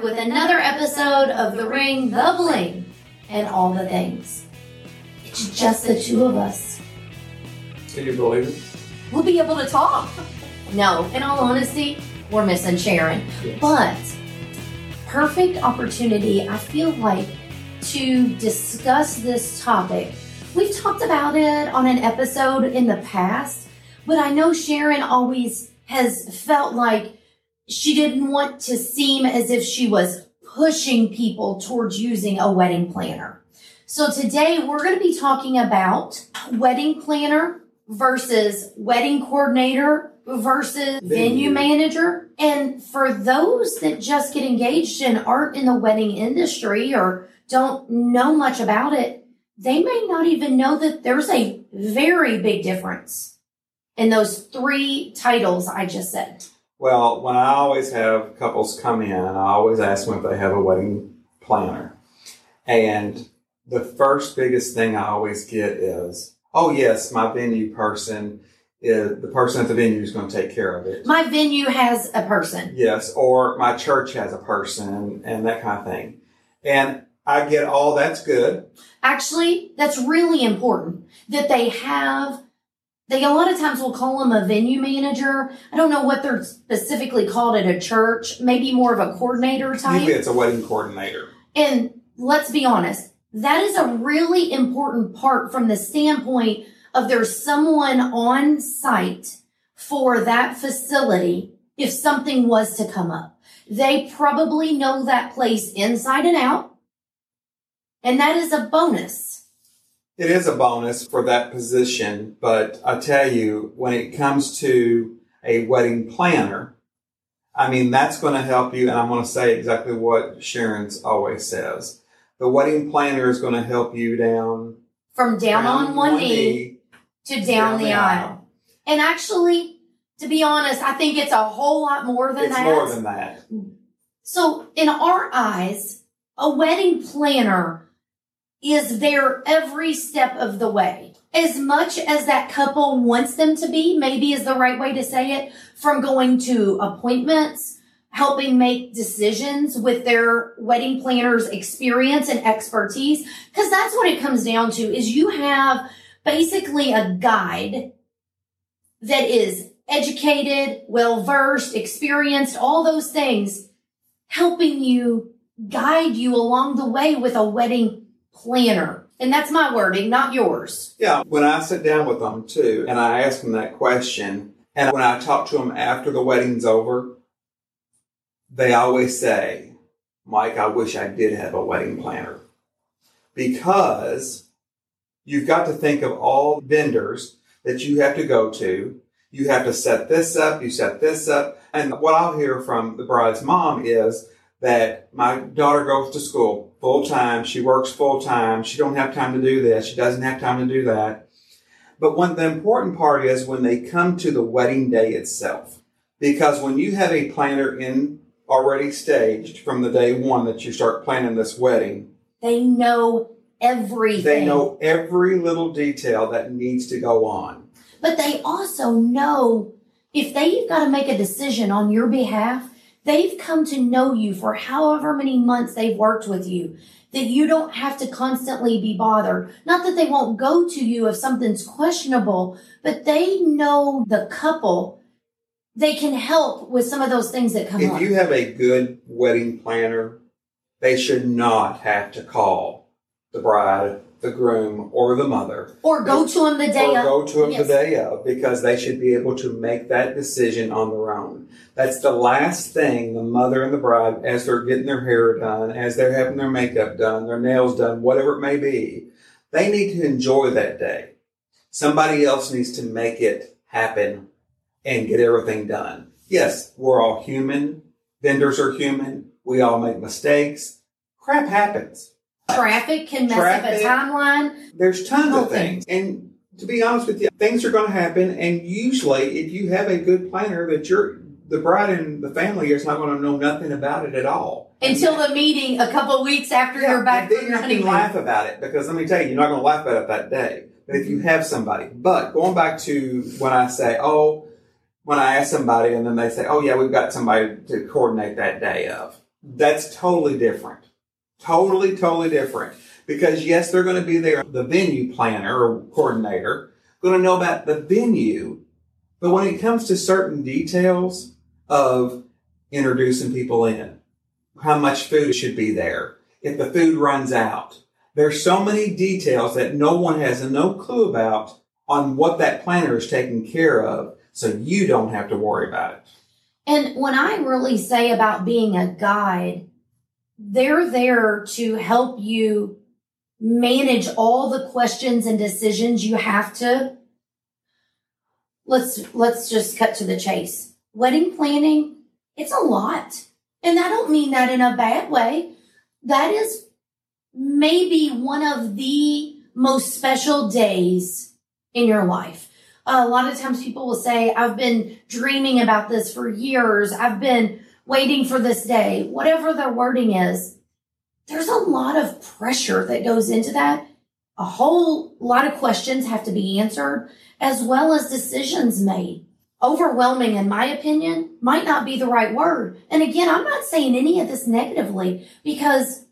back with another episode of The Ring, The Bling, and all the things. It's just the two of us. Can you believe it? We'll be able to talk. No, in all honesty, we're missing Sharon. Yes. But perfect opportunity, I feel like, to discuss this topic. We've talked about it on an episode in the past, but I know Sharon always has felt like she didn't want to seem as if she was pushing people towards using a wedding planner. So today we're going to be talking about wedding planner versus wedding coordinator versus venue manager. And for those that just get engaged and aren't in the wedding industry or don't know much about it, they may not even know that there's a very big difference in those three titles I just said. Well, when I always have couples come in, I always ask them if they have a wedding planner. And the first biggest thing I always get is, oh, yes, my venue person is the person at the venue is going to take care of it. My venue has a person. Yes, or my church has a person and that kind of thing. And I get all that's good. Actually, that's really important that they have. They a lot of times will call them a venue manager. I don't know what they're specifically called at a church. Maybe more of a coordinator type. Usually it's a wedding coordinator. And let's be honest, that is a really important part from the standpoint of there's someone on site for that facility if something was to come up. They probably know that place inside and out. And that is a bonus. It is a bonus for that position, but I tell you, when it comes to a wedding planner, I mean, that's going to help you. And I'm going to say exactly what Sharon's always says. The wedding planner is going to help you down From down on one knee to down, the, aisle. And actually, to be honest, I think it's a whole lot more than It's that. more than that. So, in our eyes, a wedding planner is there every step of the way. As much as that couple wants them to be, maybe is the right way to say it, from going to appointments, helping make decisions with their wedding planner's experience and expertise. Cause that's what it comes down to is you have basically a guide that is educated, well versed, experienced, all those things helping you guide you along the way with a wedding planner. And that's my wording, not yours. Yeah. When I sit down with them too, and I ask them that question, and when I talk to them after the wedding's over, they always say, Mike, I wish I did have a wedding planner. Because you've got to think of all vendors that you have to go to. You have to set this up, you set this up. And what I'll hear from the bride's mom is that my daughter goes to school full time, she works full time, she don't have time to do this, she doesn't have time to do that. But when the important part is when they come to the wedding day itself. Because when you have a planner in already staged from the day one that you start planning this wedding, They know everything. they know every little detail that needs to go on. But they also know if they've got to make a decision on your behalf, they've come to know you for however many months they've worked with you, that you don't have to constantly be bothered. Not that they won't go to you if something's questionable, but they know the couple. They can help with some of those things that come If up. If you have a good wedding planner, they should not have to call the bride, the groom, or the mother or go to them the day or of. go to them Yes. the day of because they should be able to make that decision on their own. That's the last thing the mother and the bride, as they're getting their hair done, as they're having their makeup done, their nails done, whatever it may be, they need to enjoy that day. Somebody else needs to make it happen and get everything done. Yes, we're all human. Vendors are human. We all make mistakes. Crap happens. Traffic can mess Traffic. up a timeline. There's tons of things. And to be honest with you, things are going to happen. And usually, if you have a good planner, that you're the bride and the family is not going to know nothing about it at all. Until the meeting a couple weeks after you're back and then from your you can honeymoon. laugh about it because let me tell you, you're not going to laugh about it that day. But if you have somebody, but going back to when I say, oh, when I ask somebody and then they say, oh yeah, we've got somebody to coordinate that day of. That's totally different. Totally, totally different. Because yes, they're going to be there, the venue planner or coordinator, going to know about the venue. But when it comes to certain details of introducing people in, how much food should be there, if the food runs out, there's so many details that no one has no clue about on what that planner is taking care of. So you don't have to worry about it. And when I really say about being a guide, they're there to help you manage all the questions and decisions you have to. Let's let's just cut to the chase. Wedding planning it's a lot. And i don't mean that in a bad way. That is maybe one of the most special days in your life. A lot of times people will say i've been dreaming about this for years. I've been waiting for this day whatever their wording is there's a lot of pressure that goes into that. A whole lot of questions have to be answered as well as decisions made. Overwhelming, in my opinion, might not be the right word. And again, I'm not saying any of this negatively because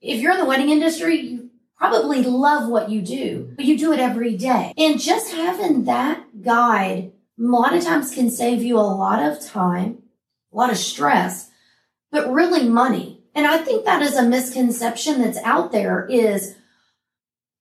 if you're in the wedding industry, you probably love what you do, but you do it every day. And just having that guide a lot of times can save you a lot of time, a lot of stress, but really money and I think that is a misconception that's out there is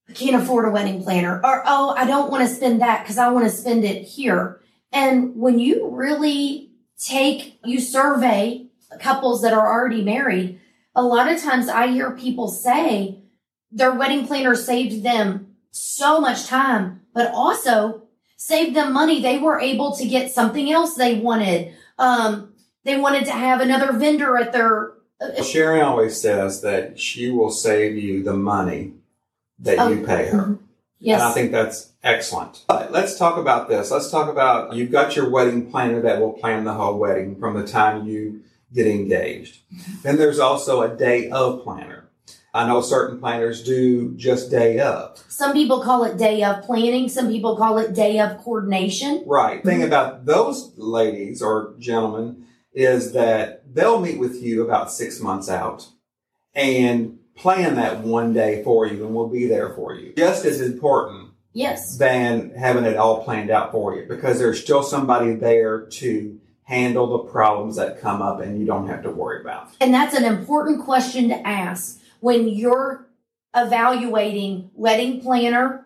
I can't afford a wedding planner or, oh, I don't want to spend that because I want to spend it here. And when you really take, you survey couples that are already married, a lot of times I hear people say their wedding planner saved them so much time, but also saved them money. They were able to get something else they wanted. Um, they wanted to have another vendor at their Sharon always says that she will save you the money that oh, you pay her. Mm-hmm. Yes. And I think that's excellent. Let's talk about this. Let's talk about you've got your wedding planner that will plan the whole wedding from the time you get engaged. Then there's also a day of planner. I know certain planners do just day of. Some people call it day of planning. Some people call it day of coordination. Right. Mm-hmm. Thing about those ladies or gentlemen is that they'll meet with you about six months out and plan that one day for you and we'll be there for you. Just as important yes. than having it all planned out for you because there's still somebody there to handle the problems that come up and you don't have to worry about. And that's an important question to ask when you're evaluating wedding planner,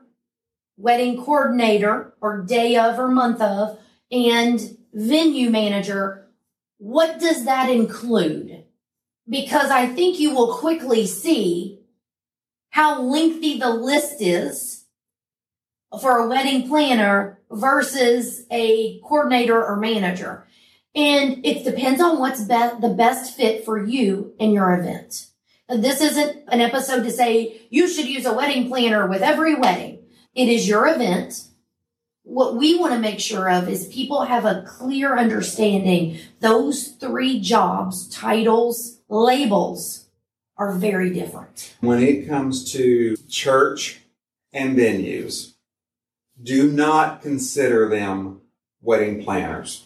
wedding coordinator, or day of or month of, and venue manager what does that include? Because I think you will quickly see how lengthy the list is for a wedding planner versus a coordinator or manager. And it depends on what's the best fit for you and your event. This isn't an episode to say you should use a wedding planner with every wedding. It is your event what we want to make sure of is people have a clear understanding. Those three jobs, titles, labels are very different. When it comes to church and venues, do not consider them wedding planners.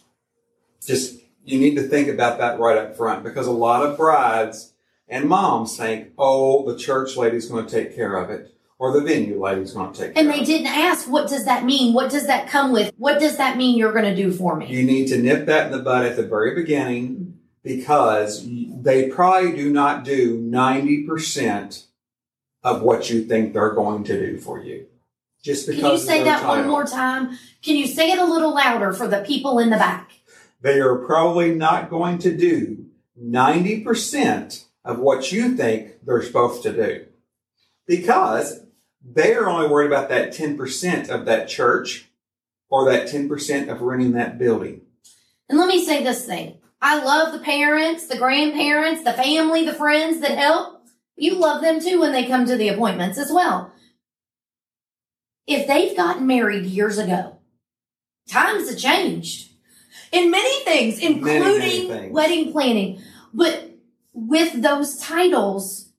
Just, you need to think about that right up front because a lot of brides and moms think, oh, the church lady's going to take care of it or the venue lady's going to take And they didn't ask, what does that mean? What does that come with? What does that mean you're going to do for me? You need to nip that in the bud at the very beginning because they probably do not do 90% of what you think they're going to do for you. Just because Can you say that title. one more time? Can you say it a little louder for the people in the back? They are probably not going to do 90% of what you think they're supposed to do. Because they're only worried about that 10% of that church or that 10% of renting that building. And let me say this thing. I love the parents, the grandparents, the family, the friends that help. You love them too when they come to the appointments as well. If they've gotten married years ago, times have changed in many things, including many, many things. wedding planning. But with those titles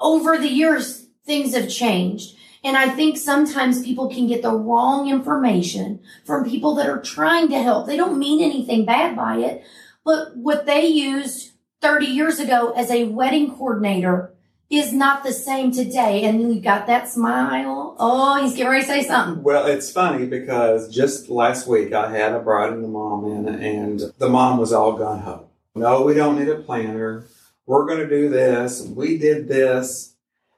over the years, things have changed. And I think sometimes people can get the wrong information from people that are trying to help. They don't mean anything bad by it, but what they used 30 years ago as a wedding coordinator is not the same today. And you got that smile. Oh, he's getting ready to say something. Well, it's funny because just last week I had a bride and a mom in, and the mom was all gun ho. No, we don't need a planner. We're going to do this. We did this.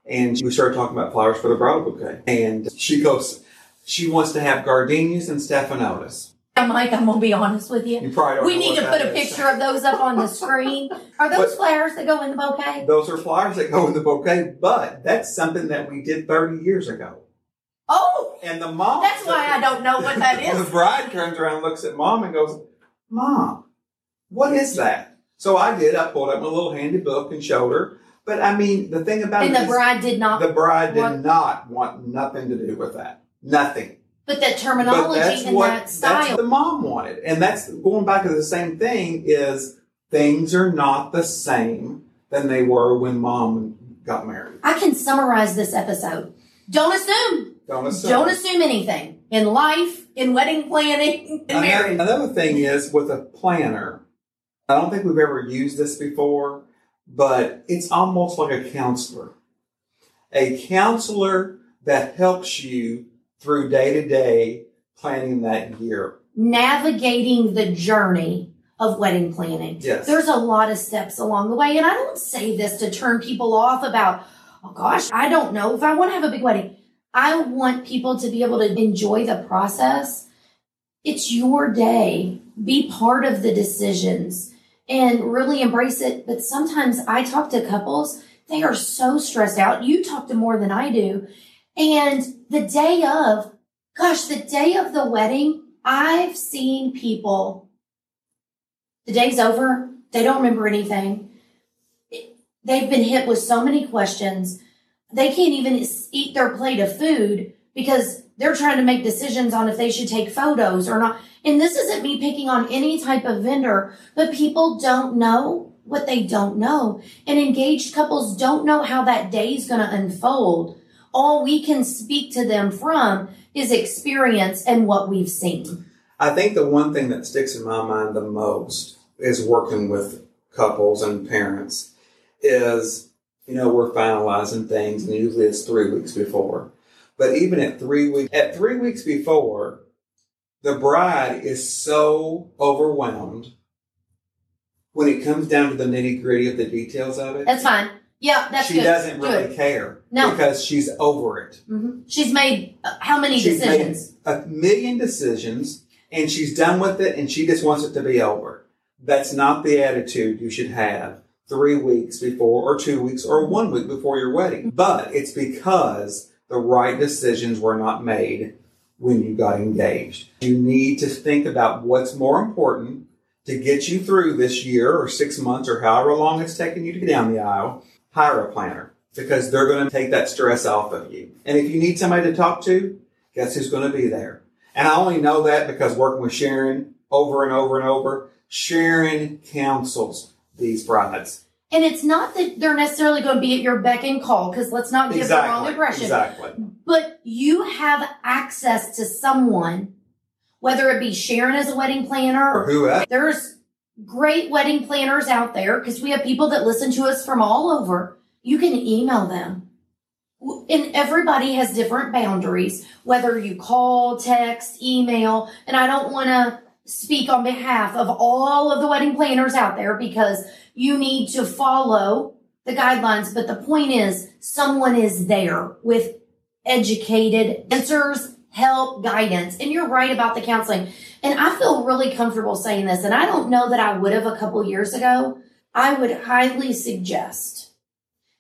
And we started talking about flowers for the bridal bouquet. And she goes, she wants to have gardenias and stephanotis. Yeah, Mike, I'm gonna be honest with you. You probably don't We need to put a is. picture of those up on the screen. Are those But- flowers that go in the bouquet? Those are flowers that go in the bouquet, but that's something that we did 30 years ago. Oh, And the mom. that's why I don't know what that is. the bride turns around looks at mom and goes, Mom, what is that? So I did. I pulled up my little handy book and showed her. But I mean, the thing about And the bride did not, the bride did want- not want nothing to do with that. Nothing. but that But terminology that's and what that that's style. the mom wanted. And that's going back to the same thing is things are not the same than they were when mom got married. I can summarize this episode. Don't assume. Don't assume. Don't assume anything in life, in wedding planning, in Another, marriage. another thing is with a planner, I don't think we've ever used this before, but it's almost like a counselor. A counselor that helps you through day to day planning that year. Navigating the journey of wedding planning. Yes. There's a lot of steps along the way. And I don't say this to turn people off about, oh gosh, I don't know if I want to have a big wedding. I want people to be able to enjoy the process. It's your day. Be part of the decisions and really embrace it. But sometimes I talk to couples, they are so stressed out. You talk to more than I do. And the day of, gosh, the day of the wedding, I've seen people the day's over. They don't remember anything. They've been hit with so many questions. They can't even eat their plate of food because they're trying to make decisions on if they should take photos or not. And this isn't me picking on any type of vendor, but people don't know what they don't know. And engaged couples don't know how that day is going to unfold. All we can speak to them from is experience and what we've seen. I think the one thing that sticks in my mind the most is working with couples and parents is, you know, we're finalizing things and usually it's three weeks before. But even at three weeks, at three weeks before, the bride is so overwhelmed when it comes down to the nitty gritty of the details of it. That's fine. Yeah, that's she good. doesn't really it. care No. because she's over it. hmm She's made uh, how many She's decisions? made a million decisions and she's done with it and she just wants it to be over. That's not the attitude you should have three weeks before or two weeks or one week before your wedding. But it's because the right decisions were not made when you got engaged. You need to think about what's more important to get you through this year or six months or however long it's taken you to get down the aisle. Hire a planner because they're going to take that stress off of you. And if you need somebody to talk to, guess who's going to be there? And I only know that because working with Sharon over and over and over, Sharon counsels these brides. And it's not that they're necessarily going to be at your beck and call, because let's not give the wrong impression. Exactly. But you have access to someone, whether it be Sharon as a wedding planner Or whoever. There's great wedding planners out there because we have people that listen to us from all over. You can email them. And everybody has different boundaries, whether you call, text, email. And I don't want to speak on behalf of all of the wedding planners out there because you need to follow the guidelines. But the point is, someone is there with educated answers, help, guidance. And you're right about the counseling. And I feel really comfortable saying this, and I don't know that I would have a couple years ago. I would highly suggest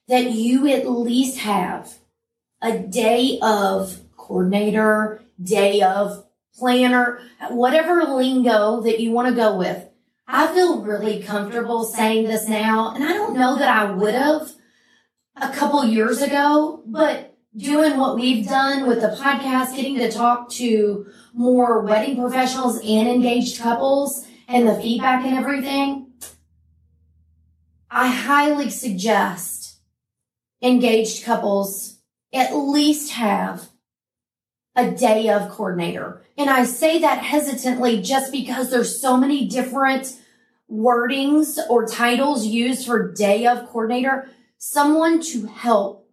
that you at least have a day of coordinator, day of planner, whatever lingo that you want to go with. I feel really comfortable saying this now, and I don't know that I would have a couple years ago, but doing what we've done with the podcast, getting to talk to more wedding professionals and engaged couples and the feedback and everything, I highly suggest engaged couples at least have a day of coordinator. And I say that hesitantly just because there's so many different wordings or titles used for day of coordinator, someone to help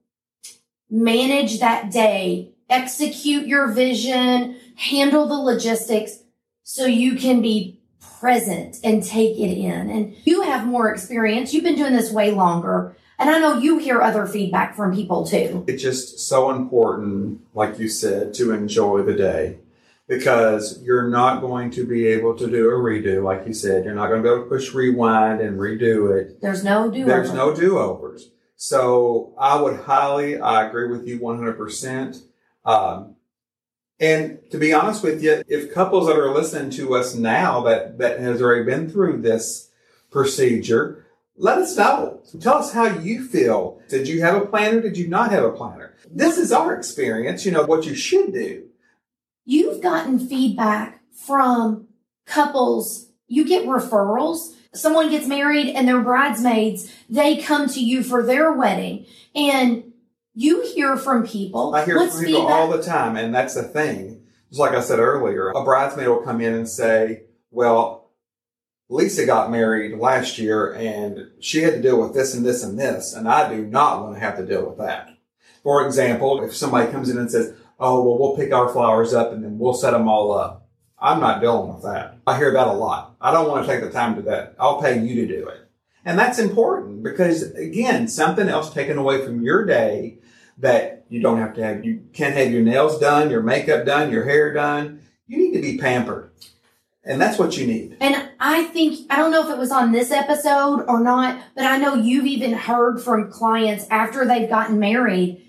manage that day, execute your vision, handle the logistics so you can be present and take it in. And you have more experience. You've been doing this way longer. And I know you hear other feedback from people too. It's just so important, like you said, to enjoy the day because you're not going to be able to do a redo, like you said. You're not going to be able to push rewind and redo it. There's no do There's no do overs. So I would highly, I agree with you 100%. Um, and to be honest with you, if couples that are listening to us now that, that has already been through this procedure, let us know. Tell us how you feel. Did you have a planner? Did you not have a planner? This is our experience, you know, what you should do. You've gotten feedback from couples. You get referrals. Someone gets married and their bridesmaids, they come to you for their wedding and you hear from people. I hear What's from people feedback? all the time, and that's the thing. Just like I said earlier, a bridesmaid will come in and say, Well, Lisa got married last year and she had to deal with this and this and this, and I do not want to have to deal with that. For example, if somebody comes in and says, Oh, well, we'll pick our flowers up and then we'll set them all up. I'm not dealing with that. I hear that a lot. I don't want to take the time to do that. I'll pay you to do it. And that's important because again, something else taken away from your day that you don't have to have. You can't have your nails done, your makeup done, your hair done. You need to be pampered. And that's what you need. And I think, I don't know if it was on this episode or not, but I know you've even heard from clients after they've gotten married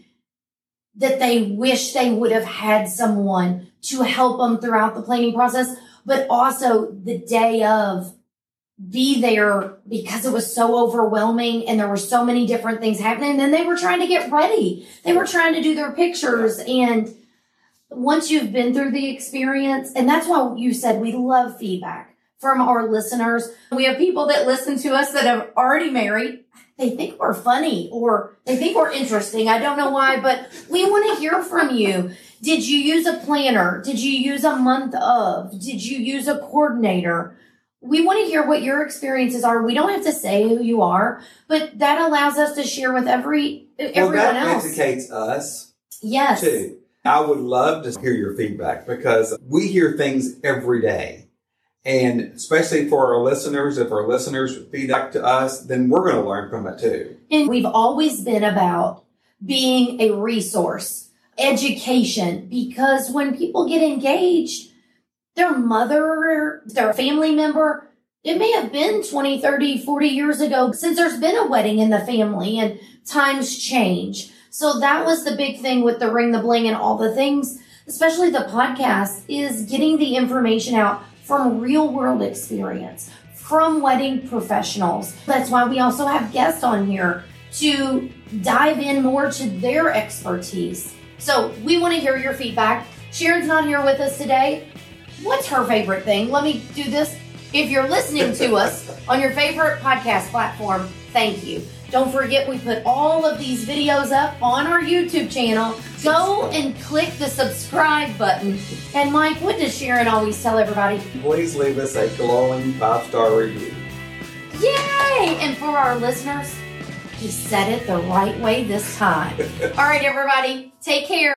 that they wish they would have had someone to help them throughout the planning process, but also the day of be there because it was so overwhelming and there were so many different things happening. And then they were trying to get ready. They were trying to do their pictures and once you've been through the experience, and that's why you said we love feedback from our listeners. We have people that listen to us that have already married. They think we're funny or they think we're interesting. I don't know why, but we want to hear from you. Did you use a planner? Did you use a month of? Did you use a coordinator? We want to hear what your experiences are. We don't have to say who you are, but that allows us to share with every Well, everyone that else. educates us Yes. too. I would love to hear your feedback because we hear things every day. And especially for our listeners, if our listeners feedback to us, then we're going to learn from it too. And we've always been about being a resource, education, because when people get engaged, their mother, their family member, it may have been 20, 30, 40 years ago since there's been a wedding in the family and times change. So that was the big thing with the ring, the bling, and all the things, especially the podcast, is getting the information out from real world experience, from wedding professionals. That's why we also have guests on here to dive in more to their expertise. So we want to hear your feedback. Sharon's not here with us today. What's her favorite thing? Let me do this. If you're listening to us on your favorite podcast platform, thank you. Don't forget, we put all of these videos up on our YouTube channel. Go and click the subscribe button. And Mike, what does Sharon always tell everybody? Please leave us a glowing five star review. Yay! And for our listeners, he said it the right way this time. All right, everybody, take care.